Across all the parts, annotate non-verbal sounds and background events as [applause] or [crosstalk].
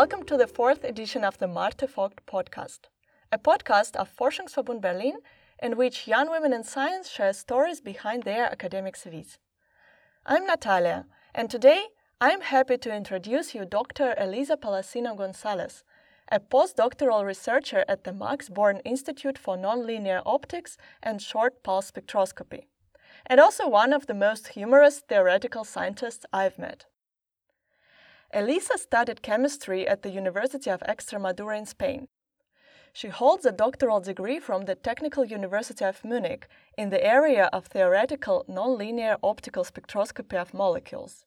Welcome to the fourth edition of the Marthe Vogt podcast, a podcast of Forschungsverbund Berlin in which young women in science share stories behind their academic CVs. I'm Natalia, and today I'm happy to introduce you Dr. Elisa Palacino Gonzalez, a postdoctoral researcher at the Max Born Institute for Nonlinear Optics and Short Pulse Spectroscopy, and also one of the most humorous theoretical scientists I've met. Elisa studied chemistry at the University of Extremadura in Spain. She holds a doctoral degree from the Technical University of Munich in the area of theoretical nonlinear optical spectroscopy of molecules.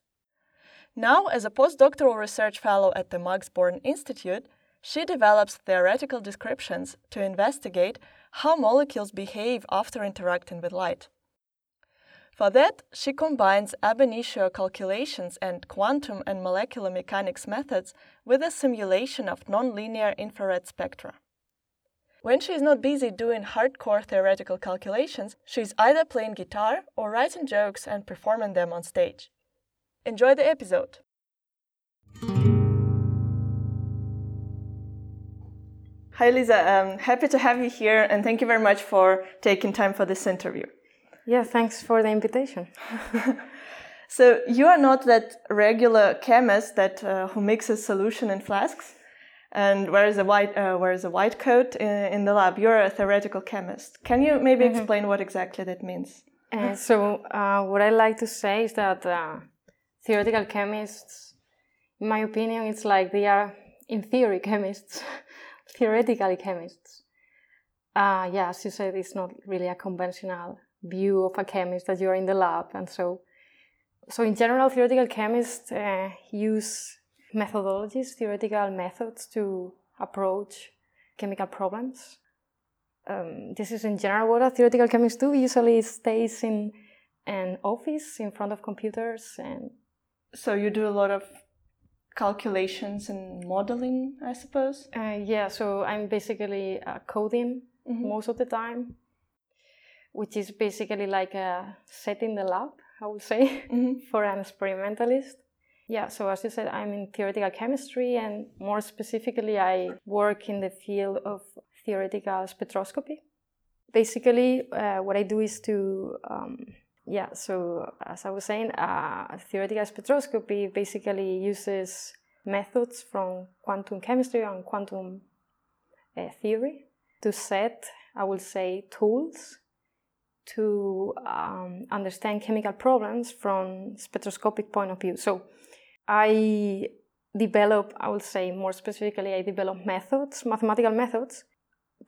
Now, as a postdoctoral research fellow at the Max Born Institute, she develops theoretical descriptions to investigate how molecules behave after interacting with light. For that, she combines ab initio calculations and quantum and molecular mechanics methods with a simulation of nonlinear infrared spectra. When she is not busy doing hardcore theoretical calculations, she is either playing guitar or writing jokes and performing them on stage. Enjoy the episode! Hi, Lisa. Um, happy to have you here, and thank you very much for taking time for this interview. Yeah, thanks for the invitation. [laughs] so you are not that regular chemist that uh, who mixes solution in flasks and wears a white uh, wears a white coat in, in, the lab. You're a theoretical chemist. Can you maybe mm -hmm. explain what exactly that means? Uh, so uh, what I like to say is that uh, theoretical chemists, in my opinion, it's like they are in theory [laughs] chemists. theoretically chemists. Uh, yeah, as you said, it's not really a conventional view of a chemist that you're in the lab, and so so in general, theoretical chemists uh, use methodologies, theoretical methods to approach chemical problems. Um, this is in general what a theoretical chemist do. Usually, stays in an office in front of computers and. So you do a lot of calculations and modeling, I suppose? Uh, yeah, so I'm basically uh, coding mm-hmm. most of the time, which is basically like a set in the lab, I would say, mm-hmm. [laughs] for an experimentalist. Yeah, so as you said, I'm in theoretical chemistry, and more specifically, I work in the field of theoretical spectroscopy. Basically, uh, what I do is to um, yeah, so as I was saying, uh, theoretical spectroscopy basically uses methods from quantum chemistry and quantum uh, theory to set, I would say, tools to um, understand chemical problems from spectroscopic point of view. So I develop, I would say more specifically, I develop methods, mathematical methods,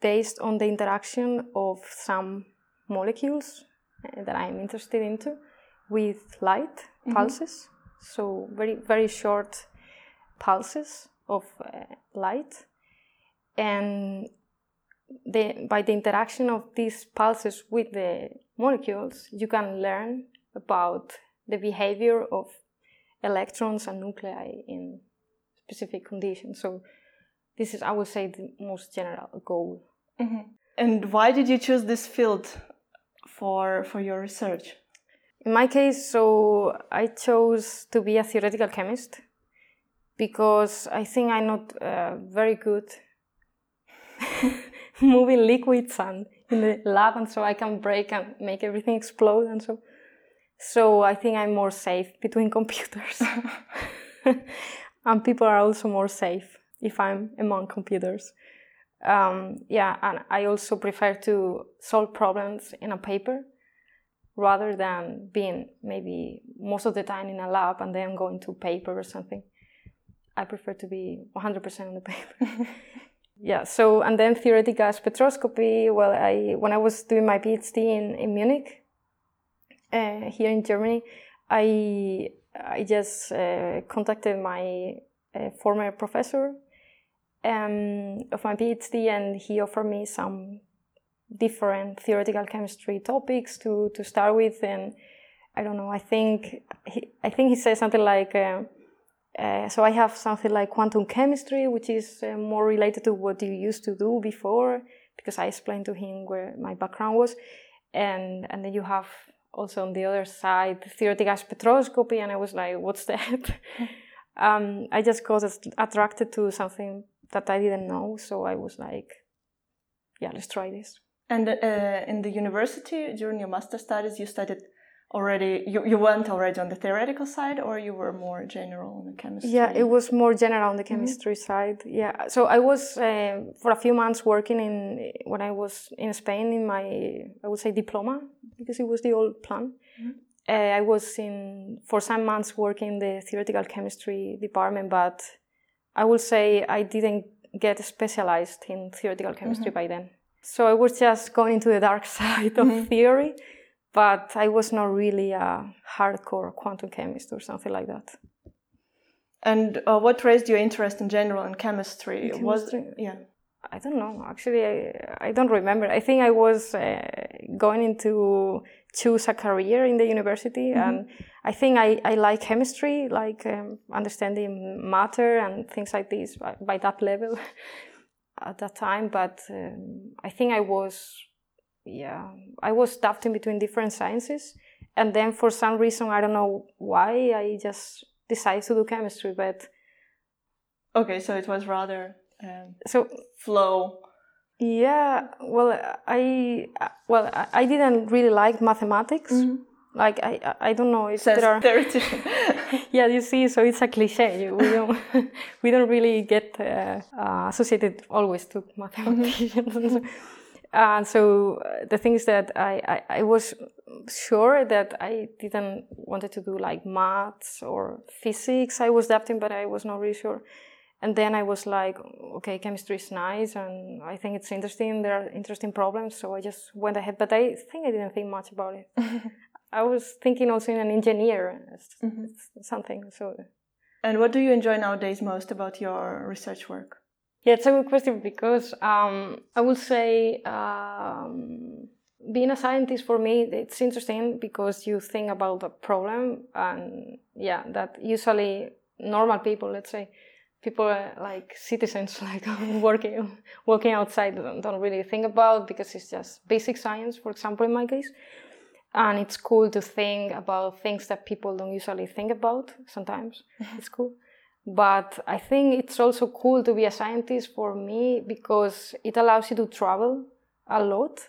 based on the interaction of some molecules uh, that I'm interested into with light mm-hmm. pulses. So very very short pulses of uh, light, and the, by the interaction of these pulses with the molecules, you can learn about the behavior of electrons and nuclei in specific conditions. So this is, I would say, the most general goal. Mm-hmm. And why did you choose this field for for your research? In my case, so I chose to be a theoretical chemist because I think I'm not uh, very good [laughs] [laughs] moving liquids and in the lab, and so I can break and make everything explode, and so so I think I'm more safe between [laughs] computers, [laughs] and people are also more safe if I'm among computers um, yeah, and I also prefer to solve problems in a paper rather than being maybe most of the time in a lab and then going to paper or something. I prefer to be 100% on the paper. Yeah, so, and then theoretical spectroscopy. Well, I, when I was doing my PhD in, in Munich, uh, here in Germany, I, I just uh, contacted my uh, former professor um, of my PhD, and he offered me some different theoretical chemistry topics to to start with. And I don't know. I think he, I think he said something like. Uh, so I have something like quantum chemistry, which is uh, more related to what you used to do before, because I explained to him where my background was, and and then you have also on the other side theoretical spectroscopy, and I was like, what's that? [laughs] um, I just got attracted to something that I didn't know. So I was like, yeah, let's try this. And uh, in the university, during your master studies, you studied already you, you went already on the theoretical side or you were more general on the chemistry yeah it was more general on the mm-hmm. chemistry mm-hmm. side yeah so i was uh, for a few months working in when i was in spain in my i would say diploma because it was the old plan mm-hmm. uh, i was in for some months working in the theoretical chemistry department but i would say i didn't get specialized in theoretical chemistry mm-hmm. by then so i was just going into the dark [laughs] side of mm-hmm. theory but I was not really a hardcore quantum chemist or something like that. And uh, what raised your interest in general in chemistry? In was yeah. I don't know. Actually, I, I don't remember. I think I was uh, going into choose a career in the university, mm-hmm. and I think I, I like chemistry, like um, understanding matter and things like this by, by that level [laughs] at that time. But um, I think I was yeah, I was in between different sciences, and then for some reason I don't know why I just decided to do chemistry. But okay, so it was rather um, so flow. Yeah, well, I well I didn't really like mathematics. Mm-hmm. Like I I don't know if Says there are [laughs] [laughs] yeah you see so it's a cliche we don't [laughs] we don't really get uh, uh, associated always to mathematicians. Mm-hmm. And so uh, the thing is that I, I, I, was sure that I didn't wanted to do like maths or physics. I was adapting, but I was not really sure. And then I was like, okay, chemistry is nice, and I think it's interesting. There are interesting problems, so I just went ahead. But I think I didn't think much about it. [laughs] I was thinking also in an engineer, mm-hmm. something. So. And what do you enjoy nowadays most about your research work? Yeah, it's a good question because um, I would say um, being a scientist for me it's interesting because you think about a problem and yeah, that usually normal people, let's say, people like citizens [laughs] like working working outside don't, don't really think about because it's just basic science. For example, in my case. And it's cool to think about things that people don't usually think about. Sometimes [laughs] it's cool. But I think it's also cool to be a scientist for me because it allows you to travel a lot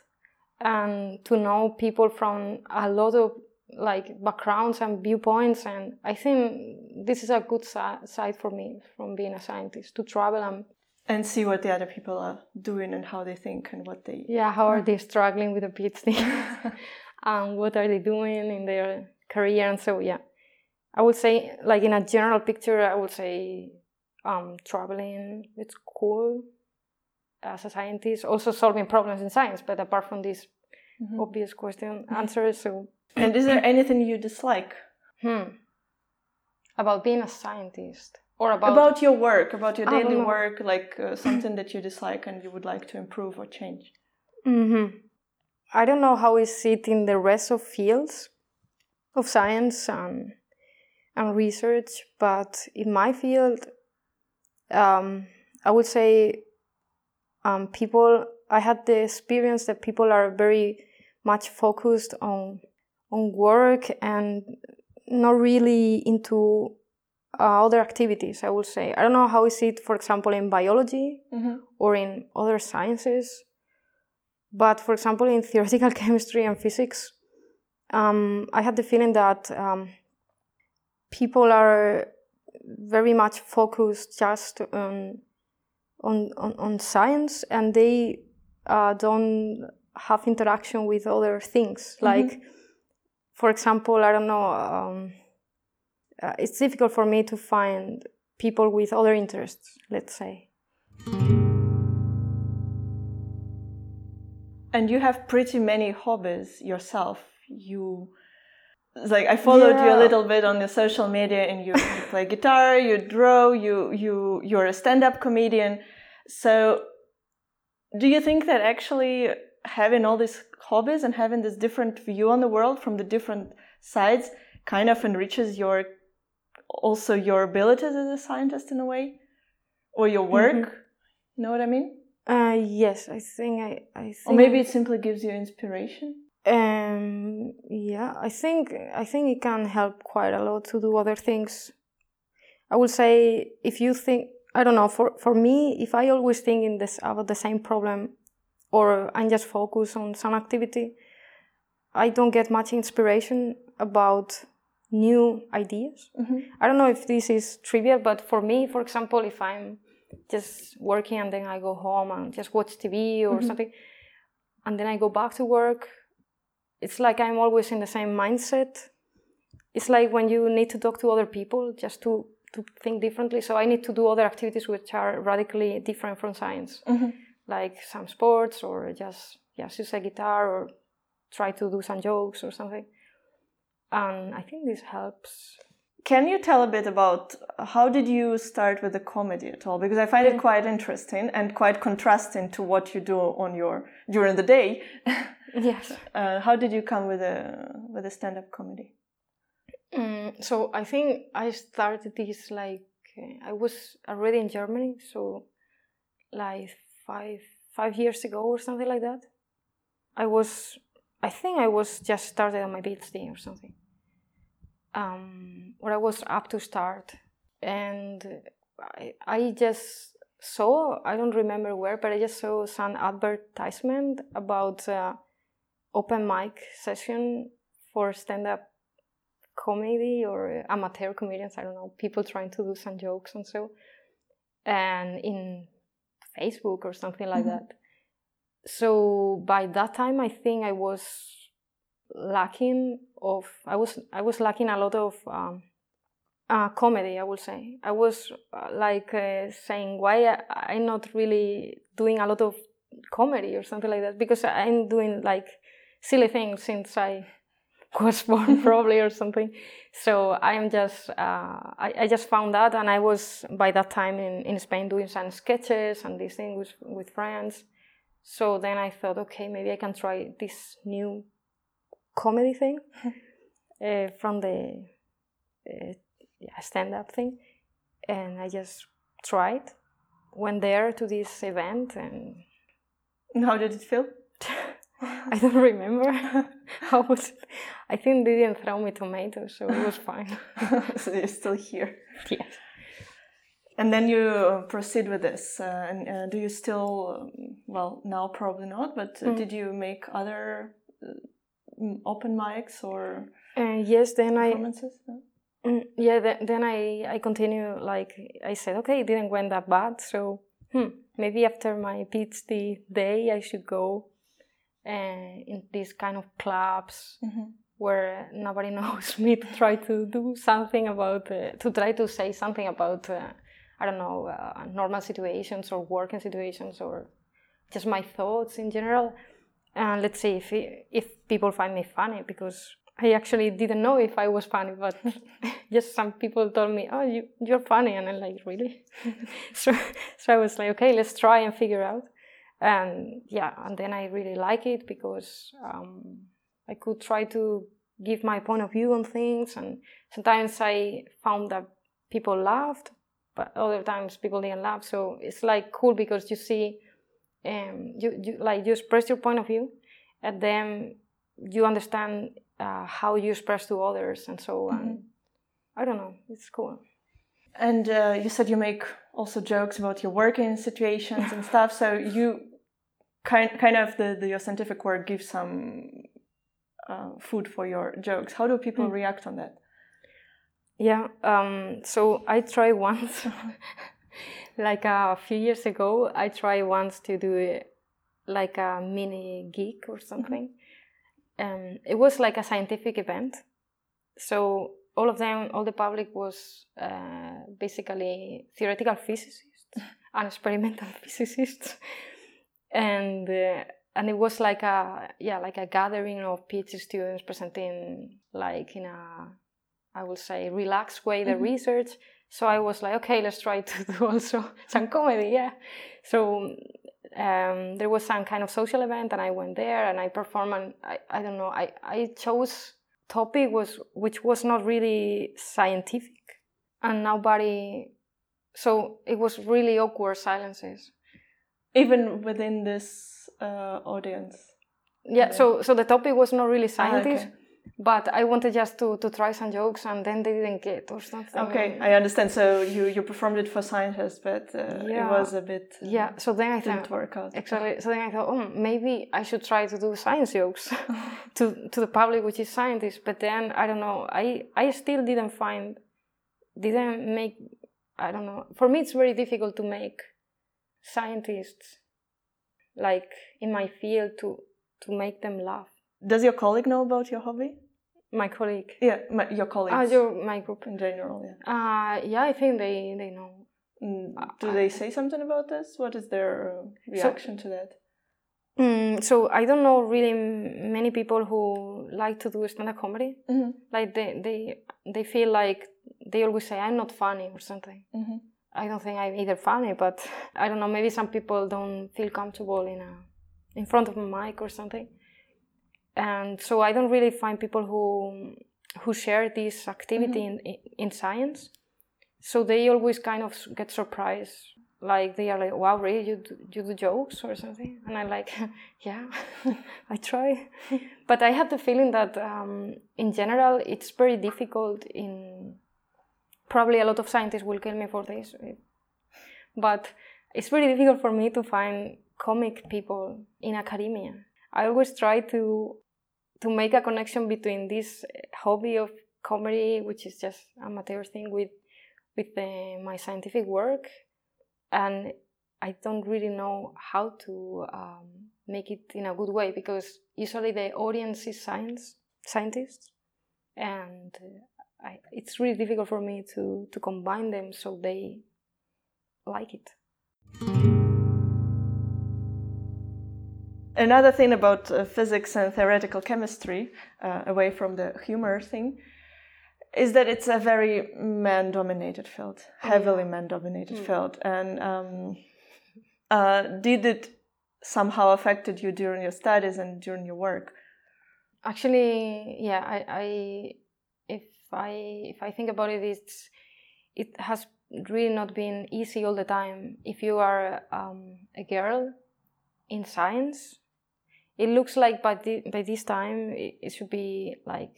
and to know people from a lot of like backgrounds and viewpoints. And i think this is a good side for me from being a scientist to travel and and see what the other people are doing and how they think and what they yeah how are mm. they struggling with a phd [laughs] [laughs] and what are they doing in their career and so yeah I would say, like in a general picture, I would say um, traveling, it's cool as a scientist, also solving problems in science, but apart from this mm-hmm. obvious question mm-hmm. answer, so. And is there anything you dislike? Hmm. About being a scientist? Or about, about your work, about your daily work, like uh, something that you dislike and you would like to improve or change? Mm-hmm. I don't know how is it in the rest of fields of science and and research, but in my field, um, I would say um, people. I had the experience that people are very much focused on on work and not really into uh, other activities. I would say I don't know how is it, for example, in biology mm-hmm. or in other sciences, but for example, in [laughs] theoretical chemistry and physics, um, I had the feeling that um, people are very much focused just on on on, on science and they uh, don't have interaction with other things. Mm-hmm. like for example i don't know um, uh, it's difficult for me to find people with other interests let's say. And you have pretty many hobbies yourself. You like I followed yeah. you a little bit on the social media, and you, you play guitar, you draw, you you you're a stand-up comedian. So, do you think that actually having all these hobbies and having this different view on the world from the different sides kind of enriches your also your abilities as a scientist in a way, or your work? Mm-hmm. You know what I mean? Uh, yes, I think I, I think or maybe it simply gives you inspiration. Um, yeah, I think I think it can help quite a lot to do other things. I would say if you think I don't know for for me if I always think in this about the same problem or I'm just focused on some activity, I don't get much inspiration about new ideas. Mm-hmm. I don't know if this is trivial, but for me, for example, if I'm just working and then I go home and just watch TV or mm-hmm. something, and then I go back to work, it's like I'm always in the same mindset. It's like when you need to talk to other people just to to think differently. So I need to do other activities which are radically different from science, mm-hmm. like some sports or just just use a guitar or try to do some jokes or something. And I think this helps. Can you tell a bit about how did you start with the comedy at all? Because I find it quite interesting and quite contrasting to what you do on your during the day. [laughs] Yes. [laughs] Uh, how did you come with a with a stand up comedy? Mm, so I think I started this like uh, I was already in Germany, so like five five years ago or something like that. I was I think I was just started on my PhD or something. Um, or I was up to start, and I, I just saw I don't remember where, but I just saw some advertisement about uh, open mic session for stand up comedy or amateur comedians. I don't know people trying to do some jokes and so, and in Facebook or something like mm-hmm. that so by that time i think i was lacking of i was i was lacking a lot of um, uh, comedy i would say. I was uh, like uh, saying why I, i'm not really doing a lot of comedy or something like that? Because i'm doing like silly things since i [laughs] was born [laughs] probably or something. So i'm just uh, I, I, just found that and i was by that time in, in spain doing some sketches and these things with, with friends. So then I thought, okay, maybe I can try this new comedy thing [laughs] uh, from the uh, yeah, stand up thing. And I just tried, went there to this event, and. How did it feel? [laughs] I don't remember. [laughs] How was it? I think they didn't throw me tomatoes, so it was fine. so you're still here. Yes and then you proceed with this uh, and uh, do you still um, well now probably not but mm. did you make other uh, open mics or uh, yes then i mm, yeah then, then i i continue like i said okay it didn't went that bad so hmm, maybe after my phd day i should go uh, in these kind of clubs mm-hmm. where nobody [laughs] knows me to try to do something about uh, to try to say something about I don't know, uh, normal situations or working situations or just my thoughts in general. And let's see if if people find me funny because I actually didn't know if I was funny, but [laughs] just some people told me, "Oh, you you're funny," and I'm like, "Really?" [laughs] so so I was like, "Okay, let's try and figure out." And yeah, and then I really like it because um, I could try to give my point of view on things, and sometimes I found that people laughed, but other times people didn't laugh. So it's like cool because you see, um, you, you like you express your point of view, and then you understand uh, how you express to others, and so mm-hmm. I don't know, it's cool. And uh, you said you make also jokes about your working situations and stuff. So you kind kind of the, the your scientific work gives some uh, food for your jokes. How do people mm. react on that? Yeah, um, so I try [laughs] once, [laughs] like a few years ago, I tried once to do it like a mini geek or something. Mm-hmm. Um, it was like a scientific event. So all of them, all the public was uh, basically theoretical physicists [laughs] and experimental [laughs] physicists, and uh, and it was like a yeah like a gathering of PhD students presenting like in a I would say, relaxed way the mm-hmm. research. So I was like, okay, let's try to [laughs] do also some comedy, yeah. So um, there was some kind of social event, and I went there and I performed. And I, I don't know, I, I chose topic was which was not really scientific, and nobody. So it was really awkward silences, even within this uh, audience. Yeah. So so the topic was not really scientific. Ah, okay but I wanted just to, to try some jokes and then they didn't get or something. Okay, I understand. So you, you performed it for scientists, but uh, yeah. it was a bit. Uh, yeah, so then I didn't thought. work out. Exactly. So then I thought, oh, maybe I should try to do science jokes [laughs] to, to the public, which is scientists. But then I don't know, I, I still didn't find, didn't make, I don't know. For me, it's very difficult to make scientists like in my field to to make them laugh. Does your colleague know about your hobby? My colleague. Yeah, my, your colleagues. Ah, your my group in general. Yeah. Uh yeah, I think they they know. Mm, do they say something about this? What is their uh, reaction so, to that? Mm, so I don't know really many people who like to do stand-up comedy. Mm-hmm. Like they they they feel like they always say I'm not funny or something. Mm-hmm. I don't think I'm either funny, but [laughs] I don't know. Maybe some people don't feel comfortable in a in front of a mic or something and so I don't really find people who who share this activity mm-hmm. in in science. So they always kind of get surprised, like they are like, "Wow, really? You do, you do jokes or something?" And I'm like, [laughs] "Yeah, [laughs] I try." [laughs] but I have the feeling that um, in general it's very difficult. In probably a lot of scientists will kill me for this, but it's very difficult for me to find comic people in academia I always try to to make a connection between this hobby of comedy, which is just amateur thing, with with the, my scientific work, and I don't really know how to um, make it in a good way because usually the audience is science scientists, and uh, I, it's really difficult for me to to combine them so they like it. Another thing about uh, physics and theoretical chemistry, uh, away from the humor thing, is that it's a very man dominated field, heavily man dominated mm. field. And um, uh, did it somehow affected you during your studies and during your work? Actually, yeah, I, I if I if I think about it, it's it has really not been easy all the time. If you are um, a girl in science, it looks like by, the, by this time it, it, should be like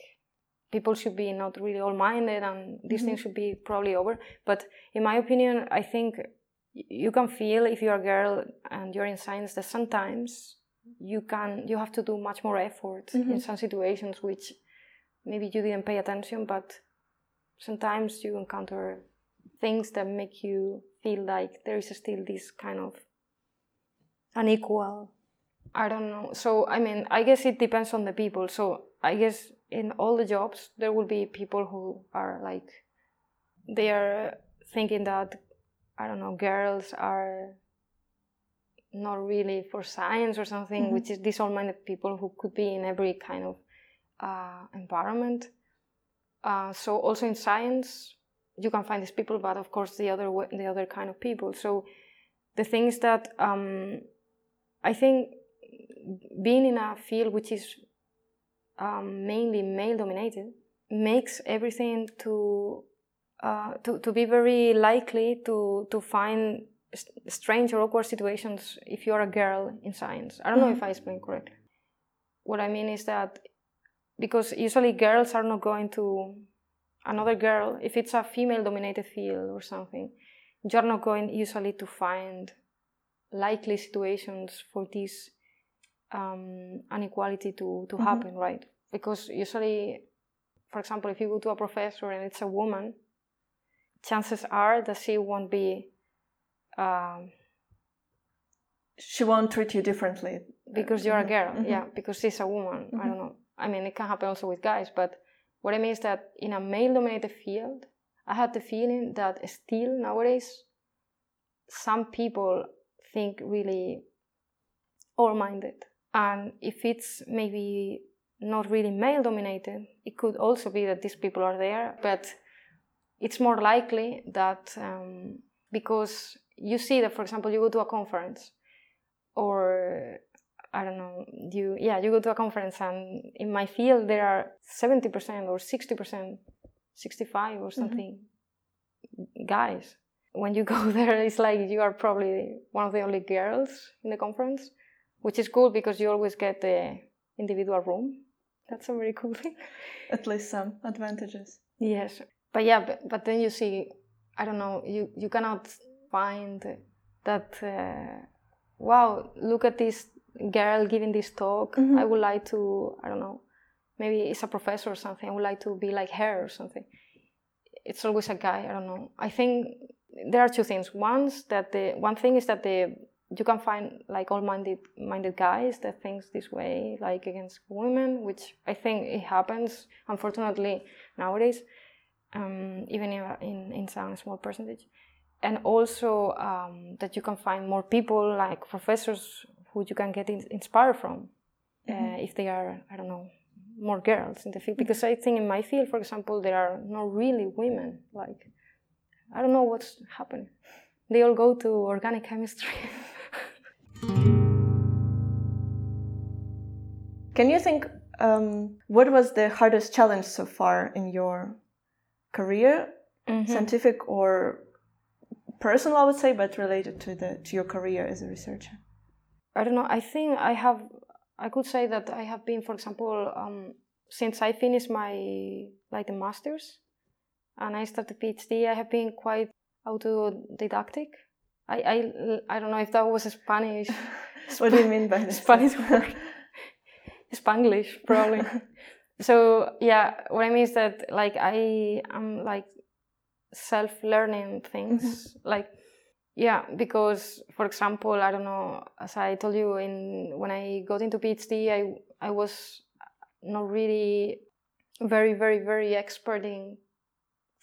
people should be not really all minded and this mm-hmm. thing should be probably over but in my opinion i think you can feel if you're a girl and you're in science that sometimes you can you have to do much more effort mm-hmm. in some situations which maybe you didn't pay attention but sometimes you encounter things that make you feel like there is still this kind of unequal I don't know. So I mean, I guess it depends on the people. So I guess in all the jobs there will be people who are like they are thinking that I don't know, girls are not really for science or something, mm-hmm. which is these all-minded people who could be in every kind of uh, environment. Uh, so also in science, you can find these people, but of course the other the other kind of people. So the things that um, I think being in a field which is um, mainly male dominated makes everything to, uh, to to be very likely to to find strange or awkward situations if you're a girl in science. I don't mm-hmm. know if I explained correctly. What I mean is that because usually girls are not going to another girl if it's a female dominated field or something you're not going usually to find likely situations for these um, inequality to, to mm-hmm. happen, right? Because usually, for example, if you go to a professor and it's a woman, chances are that she won't be. Um, she won't treat you differently because you're a girl, mm-hmm. yeah. Because she's a woman. I don't mm-hmm. know. I mean, it can happen also with guys, but what I mean is that in a male-dominated field, I had the feeling that still nowadays, some people think really all-minded and if it's maybe not really male dominated, it could also be that these people are there, but it's more likely that um, because you see that, for example, you go to a conference or I don't know, you yeah, you go to a conference and in my field there are 70% or 60%, 65 or mm-hmm. something mm-hmm. guys. When you [laughs] go there, it's like you are probably one of the only girls in the conference which is cool because you always get the individual room. that's a very cool [laughs] thing. At least some advantages. Yes, but yeah, but, but then you see, I don't know, you you cannot find that. Uh, wow, look at this girl giving this talk. Mm-hmm. I would like to, I don't know, maybe it's a professor or something. I would like to be like her or something. It's always a guy. I don't know. I think there are two things. One's that the one thing is that the you can find like all-minded minded guys that thinks this way, like against women, which I think it happens unfortunately nowadays, um, even in, in in some small percentage. And also um, that you can find more people like professors who you can get in, inspired from uh, mm-hmm. uh, if they are i don't know more girls in the field. Because i think in my field for example there are not really women like i don't know what's happening. They all go to organic chemistry [laughs] can you think um, what was the hardest challenge so far in your career mm-hmm. scientific or personal, I would say, but related to the to your career as a researcher? I don't know. I think I have. I could say that I have been, for example, um, since I finished my like the masters, and I started PhD. I have been quite autodidactic. I I, I don't know if that was Spanish. [laughs] what do you mean by? Spanish word? Spanglish, probably. [laughs] so yeah, what I mean is that like I am like self-learning things mm-hmm. like yeah because for example i don't know as i told you in when i got into phd i i was not really very very very expert in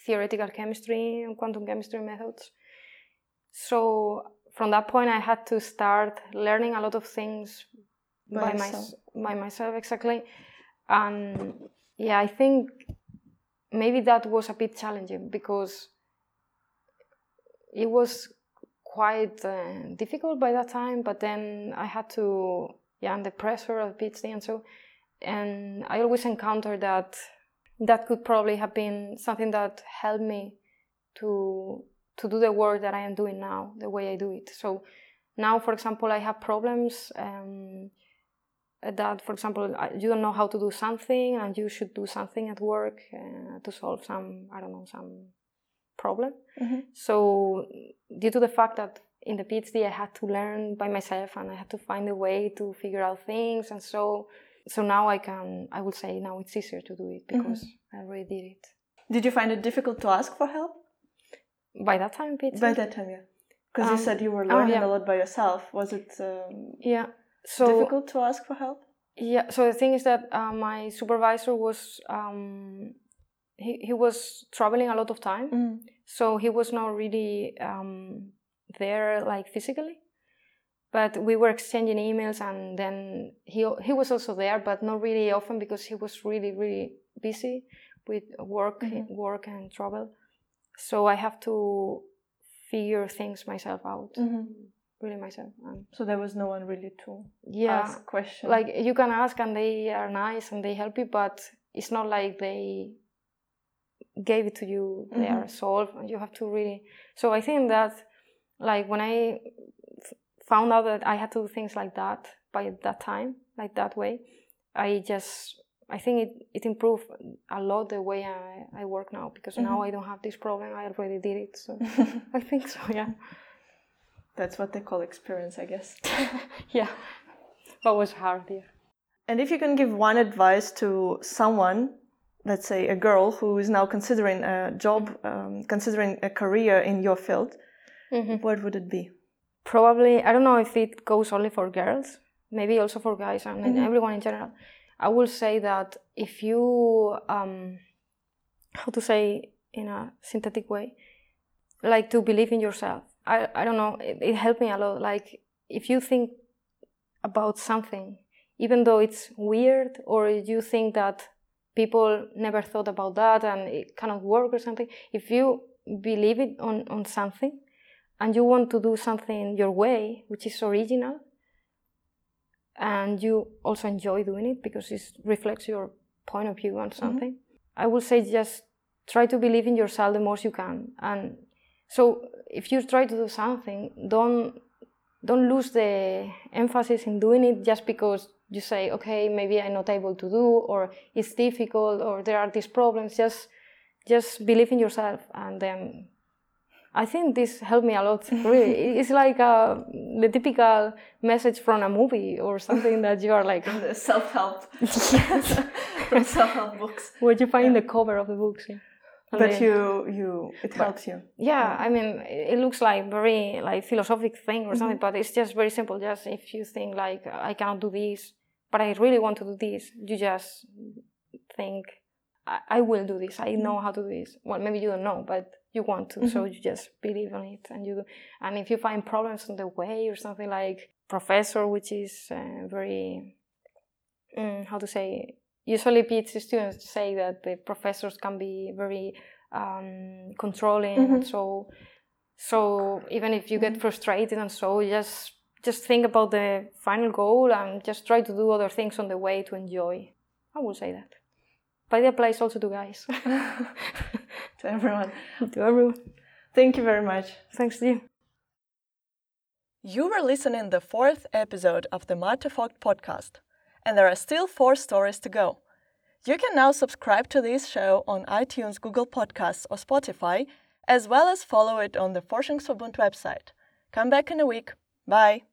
theoretical chemistry and quantum chemistry methods so from that point i had to start learning a lot of things by, by myself. My, by myself exactly and yeah i think maybe that was a bit challenging because it was quite uh, difficult by that time but then i had to yeah under pressure of phd and so and i always encountered that that could probably have been something that helped me to to do the work that i am doing now the way i do it so now for example i have problems um, that, for example, you don't know how to do something and you should do something at work uh, to solve some, I don't know, some problem. Mm-hmm. So, due to the fact that in the PhD I had to learn by myself and I had to find a way to figure out things, and so so now I can, I would say now it's easier to do it mm-hmm. because mm-hmm. I already did it. Did you find it difficult to ask for help? By that time, PhD? By that time, yeah. Because um, you said you were learning oh, yeah. a lot by yourself. Was it? Um, yeah so difficult to ask for help yeah so the thing is that uh, my supervisor was um, he, he was traveling a lot of time mm. so he was not really um, there like physically but we were exchanging emails and then he he was also there but not really often because he was really really busy with work mm-hmm. work and travel so i have to figure things myself out mm-hmm really myself. Um, so there was no one really to yeah, ask questions. Like you can ask and they are nice and they help you, but it's not like they gave it to you. They mm-hmm. are solved, and you have to really. So I think that, like when I found out that I had to do things like that by that time, like that way, I just I think it, it improved a lot the way I, I work now because mm-hmm. now I don't have this problem. I already did it. So [laughs] I think so, yeah. That's what they call experience, I guess. [laughs] yeah, but was hard, yeah. And if you can give one advice to someone, let's say a girl who is now considering a job, um, considering a career in your field, mm-hmm. what would it be? Probably, I don't know if it goes only for girls, maybe also for guys and mm-hmm. everyone in general. I will say that if you, um, how to say in a synthetic way, like to believe in yourself I, I don't know, it, it helped me a lot. Like, if you think about something, even though it's weird, or you think that people never thought about that and it cannot work or something, if you believe it on, on something and you want to do something your way, which is original, and you also enjoy doing it because it reflects your point of view on mm-hmm. something, mm-hmm. I would say just try to believe in yourself the most you can. And so if you try to do something, don't don't lose the emphasis in doing it just because you say, okay, maybe I'm not able to do, or it's difficult, or there are these problems. Just, just believe in yourself, and then I think this helped me a lot. Really, [laughs] it's like a, the typical message from a movie or something that you are like [laughs] self-help. yes, [laughs] from self-help books. What you find yeah. in the cover of the books. Yeah. but you, you, it helps you. Yeah, I mean, it looks like very like philosophic thing or something, mm-hmm. but it's just very simple. Just if you think like I cannot do this, but I really want to do this, you just think I, I will do this. I know mm-hmm. how to do this. Well, maybe you don't know, but you want to, mm-hmm. so you just believe in it and you do. And if you find problems on the way or something like professor, which is uh, very um, how to say, usually PhD students say that the professors can be very um, controlling, mm-hmm. so so even if you get mm-hmm. frustrated and so just just think about the final goal and just try to do other things on the way to enjoy. I will say that. But it applies also to guys. [laughs] [laughs] to everyone. [laughs] To everyone. Thank you very much. Thanks to you. You were listening the fourth episode of the Marthe Vogt podcast, and there are still four stories to go. You can now subscribe to this show on iTunes, Google Podcasts, or Spotify, as well as follow it on the Forschungsverbund website. Come back in a week. Bye.